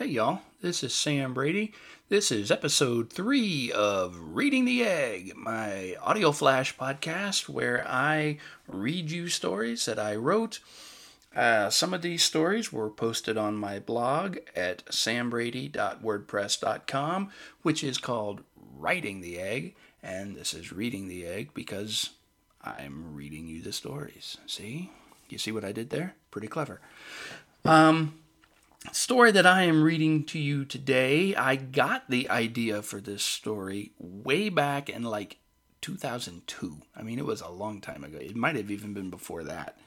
Hey, y'all, this is Sam Brady. This is episode three of Reading the Egg, my audio flash podcast where I read you stories that I wrote. Uh, some of these stories were posted on my blog at sambrady.wordpress.com, which is called Writing the Egg, and this is Reading the Egg because I'm reading you the stories. See? You see what I did there? Pretty clever. Um, story that I am reading to you today, I got the idea for this story way back in like 2002. I mean, it was a long time ago. It might have even been before that.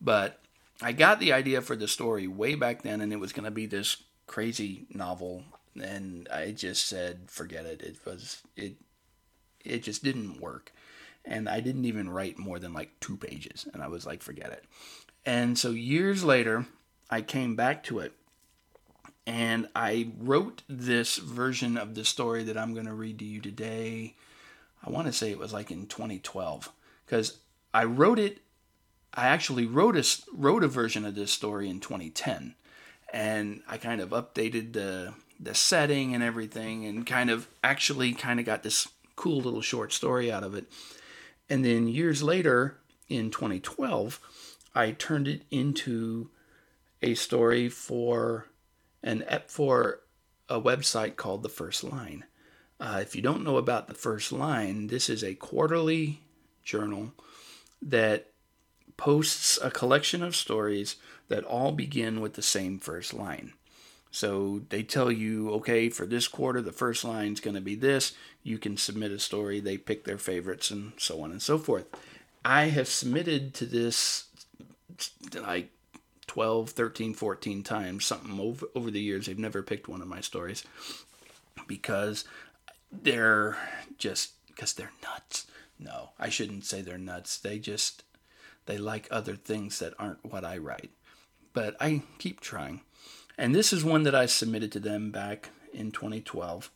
But I got the idea for the story way back then, and it was going to be this crazy novel. And I just said, forget it. It was, it, it just didn't work. And I didn't even write more than like two pages. And I was like, forget it. And so years later, I came back to it and I wrote this version of the story that I'm going to read to you today. I want to say it was like in 2012 because I wrote it. I actually wrote a wrote a version of this story in 2010, and I kind of updated the the setting and everything, and kind of actually kind of got this cool little short story out of it. And then years later, in 2012, I turned it into a story for an for a website called The First Line. Uh, if you don't know about The First Line, this is a quarterly journal that posts a collection of stories that all begin with the same first line. So they tell you, okay, for this quarter, the first line is going to be this. You can submit a story. They pick their favorites and so on and so forth. I have submitted to this like 12, 13, 14 times, something over, over the years. They've never picked one of my stories because they're just, because they're nuts. No, I shouldn't say they're nuts. They just, they like other things that aren't what I write. But I keep trying. And this is one that I submitted to them back in 2012.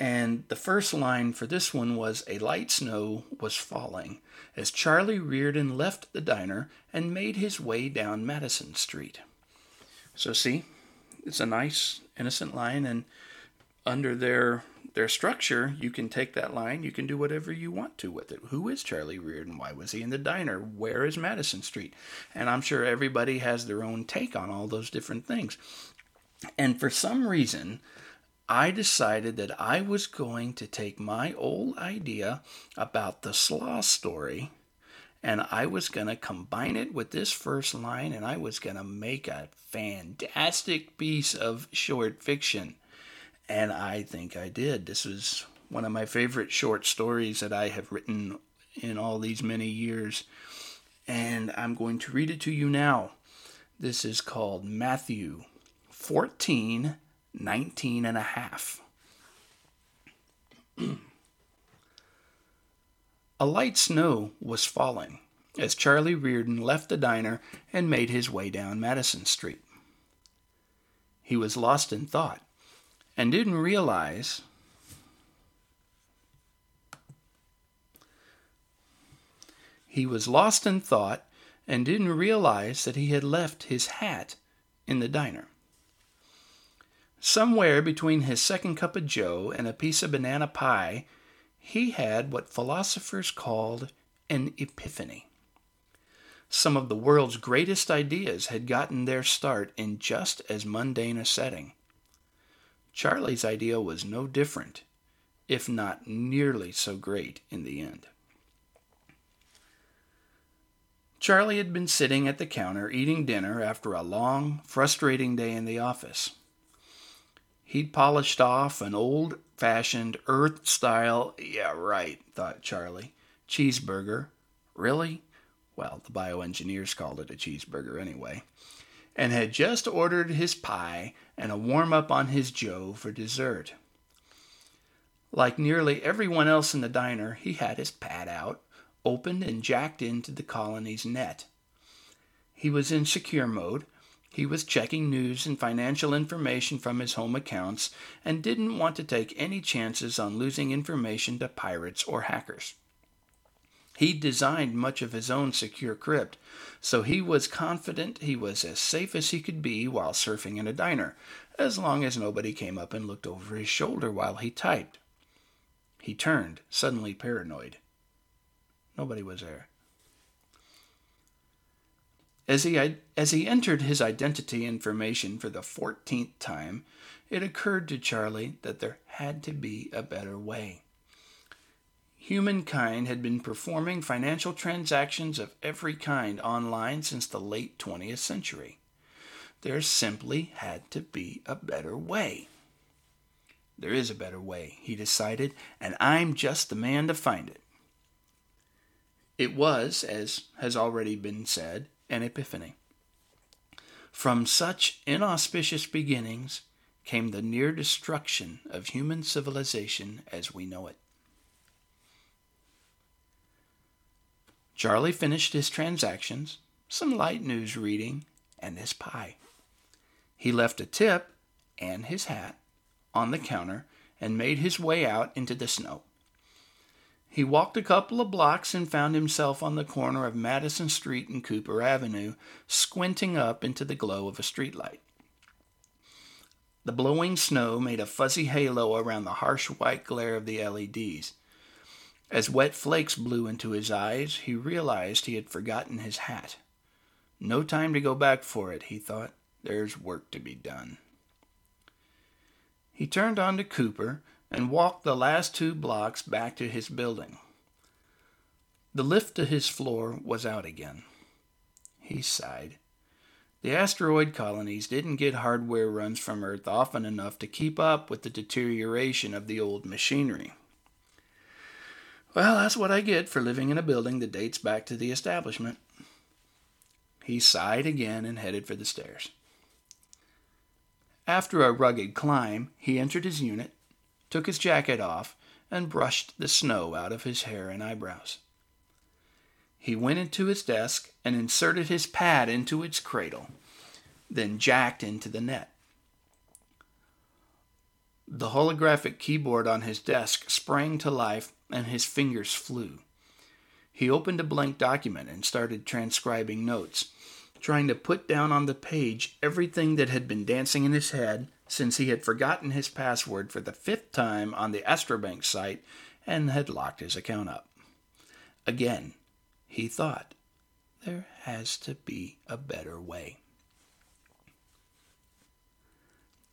And the first line for this one was A light snow was falling as Charlie Reardon left the diner and made his way down Madison Street. So, see, it's a nice, innocent line, and under their their structure, you can take that line, you can do whatever you want to with it. Who is Charlie Reardon? Why was he in the diner? Where is Madison Street? And I'm sure everybody has their own take on all those different things. And for some reason, I decided that I was going to take my old idea about the slaw story and I was going to combine it with this first line and I was going to make a fantastic piece of short fiction. And I think I did. This was one of my favorite short stories that I have written in all these many years. And I'm going to read it to you now. This is called Matthew 14 19 and a half. a light snow was falling as Charlie Reardon left the diner and made his way down Madison Street. He was lost in thought and didn't realize he was lost in thought and didn't realize that he had left his hat in the diner. Somewhere between his second cup of joe and a piece of banana pie, he had what philosophers called an epiphany. Some of the world's greatest ideas had gotten their start in just as mundane a setting. Charlie's idea was no different, if not nearly so great in the end. Charlie had been sitting at the counter eating dinner after a long, frustrating day in the office. He'd polished off an old fashioned Earth style, yeah, right, thought Charlie, cheeseburger. Really? Well, the bioengineers called it a cheeseburger anyway. And had just ordered his pie and a warm up on his Joe for dessert. Like nearly everyone else in the diner, he had his pad out, opened and jacked into the colony's net. He was in secure mode, he was checking news and financial information from his home accounts and didn't want to take any chances on losing information to pirates or hackers. He designed much of his own secure crypt, so he was confident he was as safe as he could be while surfing in a diner, as long as nobody came up and looked over his shoulder while he typed. He turned, suddenly paranoid. Nobody was there. As he, as he entered his identity information for the 14th time, it occurred to Charlie that there had to be a better way. Humankind had been performing financial transactions of every kind online since the late 20th century. There simply had to be a better way. There is a better way, he decided, and I'm just the man to find it. It was, as has already been said, an epiphany. From such inauspicious beginnings came the near destruction of human civilization as we know it. Charlie finished his transactions, some light news reading, and his pie. He left a tip and his hat on the counter and made his way out into the snow. He walked a couple of blocks and found himself on the corner of Madison Street and Cooper Avenue, squinting up into the glow of a streetlight. The blowing snow made a fuzzy halo around the harsh white glare of the LEDs. As wet flakes blew into his eyes, he realized he had forgotten his hat. No time to go back for it, he thought. There's work to be done. He turned on to Cooper and walked the last two blocks back to his building. The lift to his floor was out again. He sighed. The asteroid colonies didn't get hardware runs from Earth often enough to keep up with the deterioration of the old machinery. Well, that's what I get for living in a building that dates back to the establishment. He sighed again and headed for the stairs. After a rugged climb, he entered his unit, took his jacket off, and brushed the snow out of his hair and eyebrows. He went into his desk and inserted his pad into its cradle, then jacked into the net. The holographic keyboard on his desk sprang to life and his fingers flew. He opened a blank document and started transcribing notes, trying to put down on the page everything that had been dancing in his head since he had forgotten his password for the fifth time on the Astrobank site and had locked his account up. Again, he thought, there has to be a better way.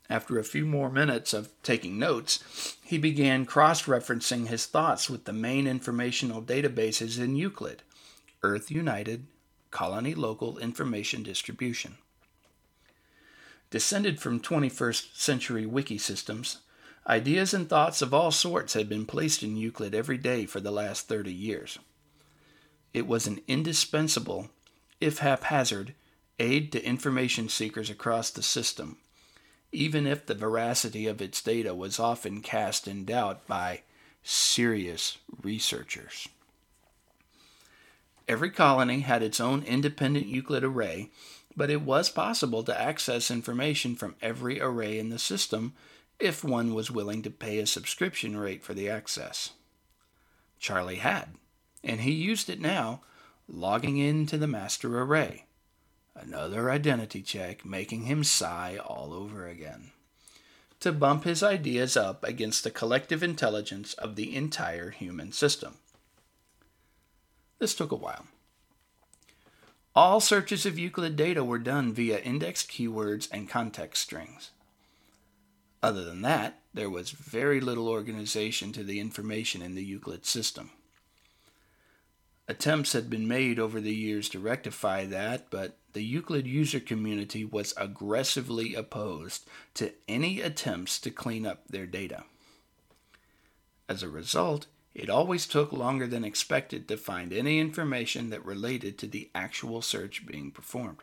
After a few more minutes of taking notes, he began cross referencing his thoughts with the main informational databases in Euclid Earth United, Colony Local Information Distribution. Descended from 21st century wiki systems, ideas and thoughts of all sorts had been placed in Euclid every day for the last 30 years. It was an indispensable, if haphazard, aid to information seekers across the system, even if the veracity of its data was often cast in doubt by serious researchers. Every colony had its own independent Euclid array but it was possible to access information from every array in the system if one was willing to pay a subscription rate for the access. Charlie had, and he used it now, logging into the master array. Another identity check making him sigh all over again. To bump his ideas up against the collective intelligence of the entire human system. This took a while. All searches of Euclid data were done via indexed keywords and context strings. Other than that, there was very little organization to the information in the Euclid system. Attempts had been made over the years to rectify that, but the Euclid user community was aggressively opposed to any attempts to clean up their data. As a result, it always took longer than expected to find any information that related to the actual search being performed.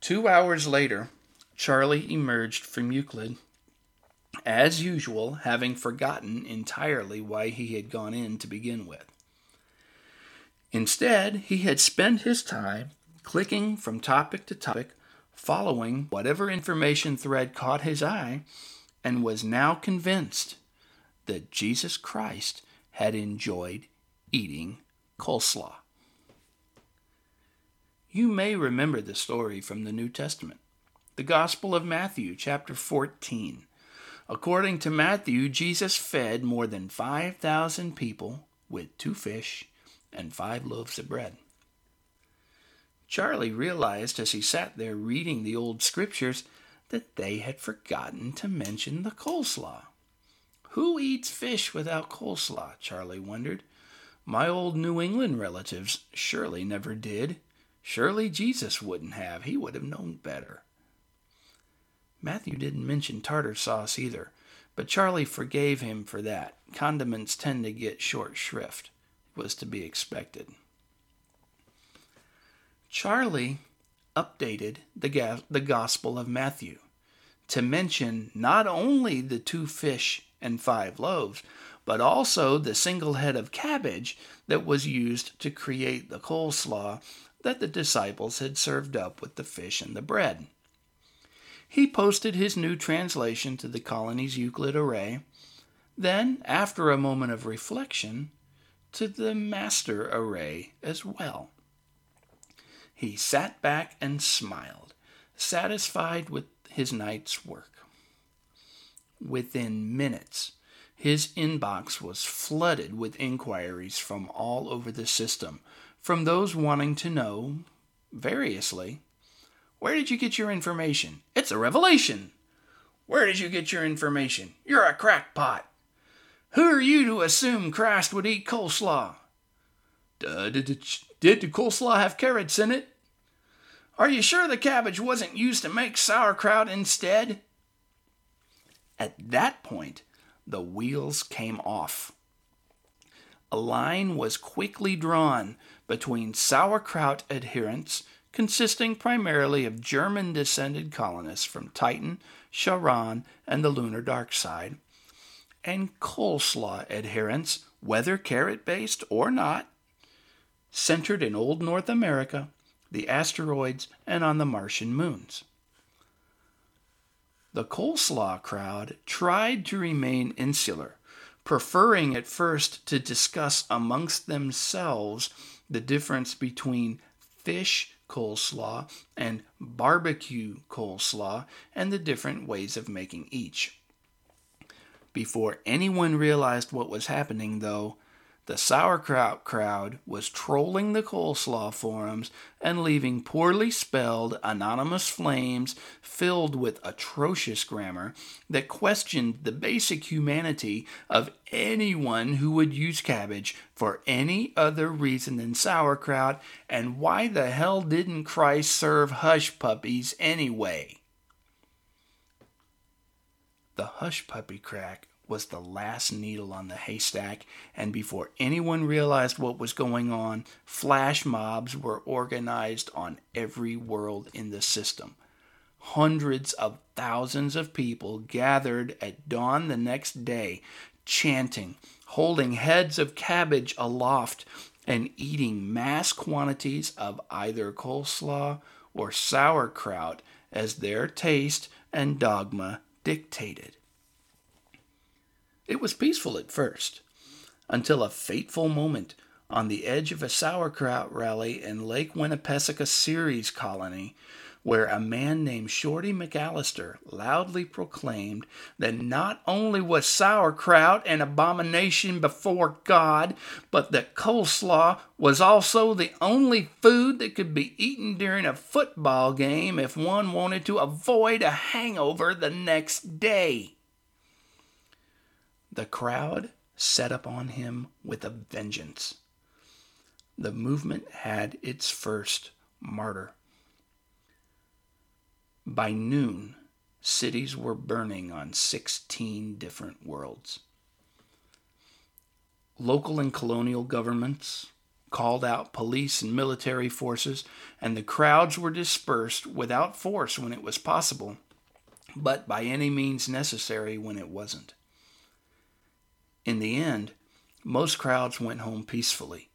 Two hours later, Charlie emerged from Euclid, as usual, having forgotten entirely why he had gone in to begin with. Instead, he had spent his time clicking from topic to topic, following whatever information thread caught his eye, and was now convinced that Jesus Christ had enjoyed eating coleslaw. You may remember the story from the New Testament, the Gospel of Matthew, chapter 14. According to Matthew, Jesus fed more than 5,000 people with two fish and five loaves of bread. Charlie realized as he sat there reading the old scriptures that they had forgotten to mention the coleslaw. Who eats fish without coleslaw? Charlie wondered. My old New England relatives surely never did. Surely Jesus wouldn't have. He would have known better. Matthew didn't mention tartar sauce either, but Charlie forgave him for that. Condiments tend to get short shrift. It was to be expected. Charlie updated the, ga- the Gospel of Matthew to mention not only the two fish and five loaves, but also the single head of cabbage that was used to create the coleslaw that the disciples had served up with the fish and the bread. He posted his new translation to the colony's Euclid array, then, after a moment of reflection, to the master array as well. He sat back and smiled, satisfied with his night's work. Within minutes, his inbox was flooded with inquiries from all over the system, from those wanting to know, variously, where did you get your information? It's a revelation. Where did you get your information? You're a crackpot. Who are you to assume Christ would eat coleslaw? Uh, did, the, did the coleslaw have carrots in it? Are you sure the cabbage wasn't used to make sauerkraut instead? At that point, the wheels came off. A line was quickly drawn between sauerkraut adherents, consisting primarily of German descended colonists from Titan, Charon, and the lunar dark side, and coleslaw adherents, whether carrot based or not, centered in old North America, the asteroids, and on the Martian moons. The coleslaw crowd tried to remain insular, preferring at first to discuss amongst themselves the difference between fish coleslaw and barbecue coleslaw and the different ways of making each. Before anyone realized what was happening, though, the sauerkraut crowd was trolling the coleslaw forums and leaving poorly spelled anonymous flames filled with atrocious grammar that questioned the basic humanity of anyone who would use cabbage for any other reason than sauerkraut and why the hell didn't Christ serve hush puppies anyway? The hush puppy crack was the last needle on the haystack, and before anyone realized what was going on, flash mobs were organized on every world in the system. Hundreds of thousands of people gathered at dawn the next day, chanting, holding heads of cabbage aloft, and eating mass quantities of either coleslaw or sauerkraut as their taste and dogma dictated. It was peaceful at first, until a fateful moment on the edge of a sauerkraut rally in Lake Winnipesaukee Ceres colony, where a man named Shorty McAllister loudly proclaimed that not only was sauerkraut an abomination before God, but that coleslaw was also the only food that could be eaten during a football game if one wanted to avoid a hangover the next day. The crowd set upon him with a vengeance. The movement had its first martyr. By noon, cities were burning on 16 different worlds. Local and colonial governments called out police and military forces, and the crowds were dispersed without force when it was possible, but by any means necessary when it wasn't. In the end, most crowds went home peacefully,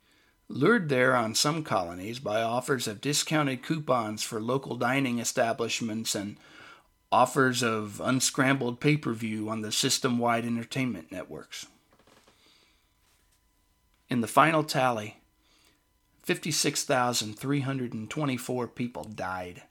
lured there on some colonies by offers of discounted coupons for local dining establishments and offers of unscrambled pay per view on the system wide entertainment networks. In the final tally, 56,324 people died.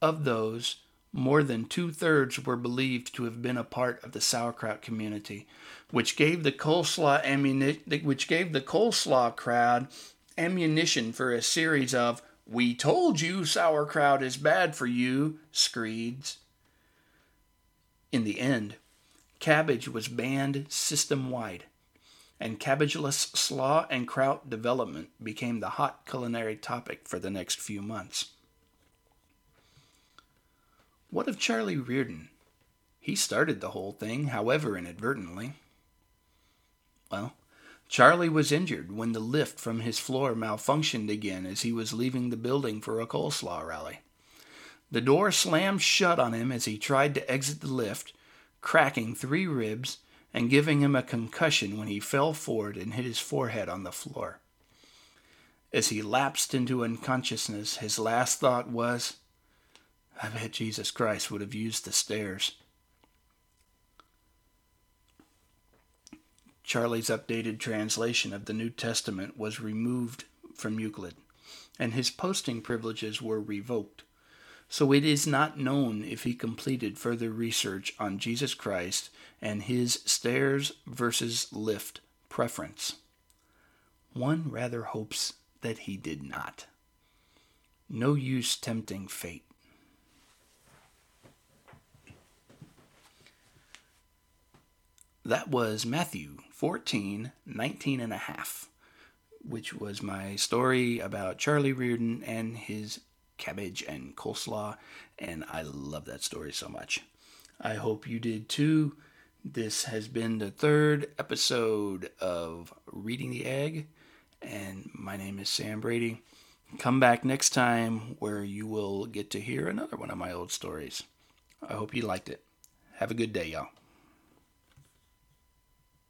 Of those, more than two thirds were believed to have been a part of the sauerkraut community, which gave the coleslaw ammuni- which gave the coleslaw crowd ammunition for a series of "We told you sauerkraut is bad for you" screeds. In the end, cabbage was banned system wide, and cabbageless slaw and kraut development became the hot culinary topic for the next few months. What of Charlie Reardon? He started the whole thing, however inadvertently. Well, Charlie was injured when the lift from his floor malfunctioned again as he was leaving the building for a coleslaw rally. The door slammed shut on him as he tried to exit the lift, cracking three ribs and giving him a concussion when he fell forward and hit his forehead on the floor. As he lapsed into unconsciousness, his last thought was, I bet Jesus Christ would have used the stairs. Charlie's updated translation of the New Testament was removed from Euclid, and his posting privileges were revoked. So it is not known if he completed further research on Jesus Christ and his stairs versus lift preference. One rather hopes that he did not. No use tempting fate. That was Matthew 14, 19 and a half, which was my story about Charlie Reardon and his cabbage and coleslaw, and I love that story so much. I hope you did too. This has been the third episode of Reading the Egg, and my name is Sam Brady. Come back next time where you will get to hear another one of my old stories. I hope you liked it. Have a good day, y'all.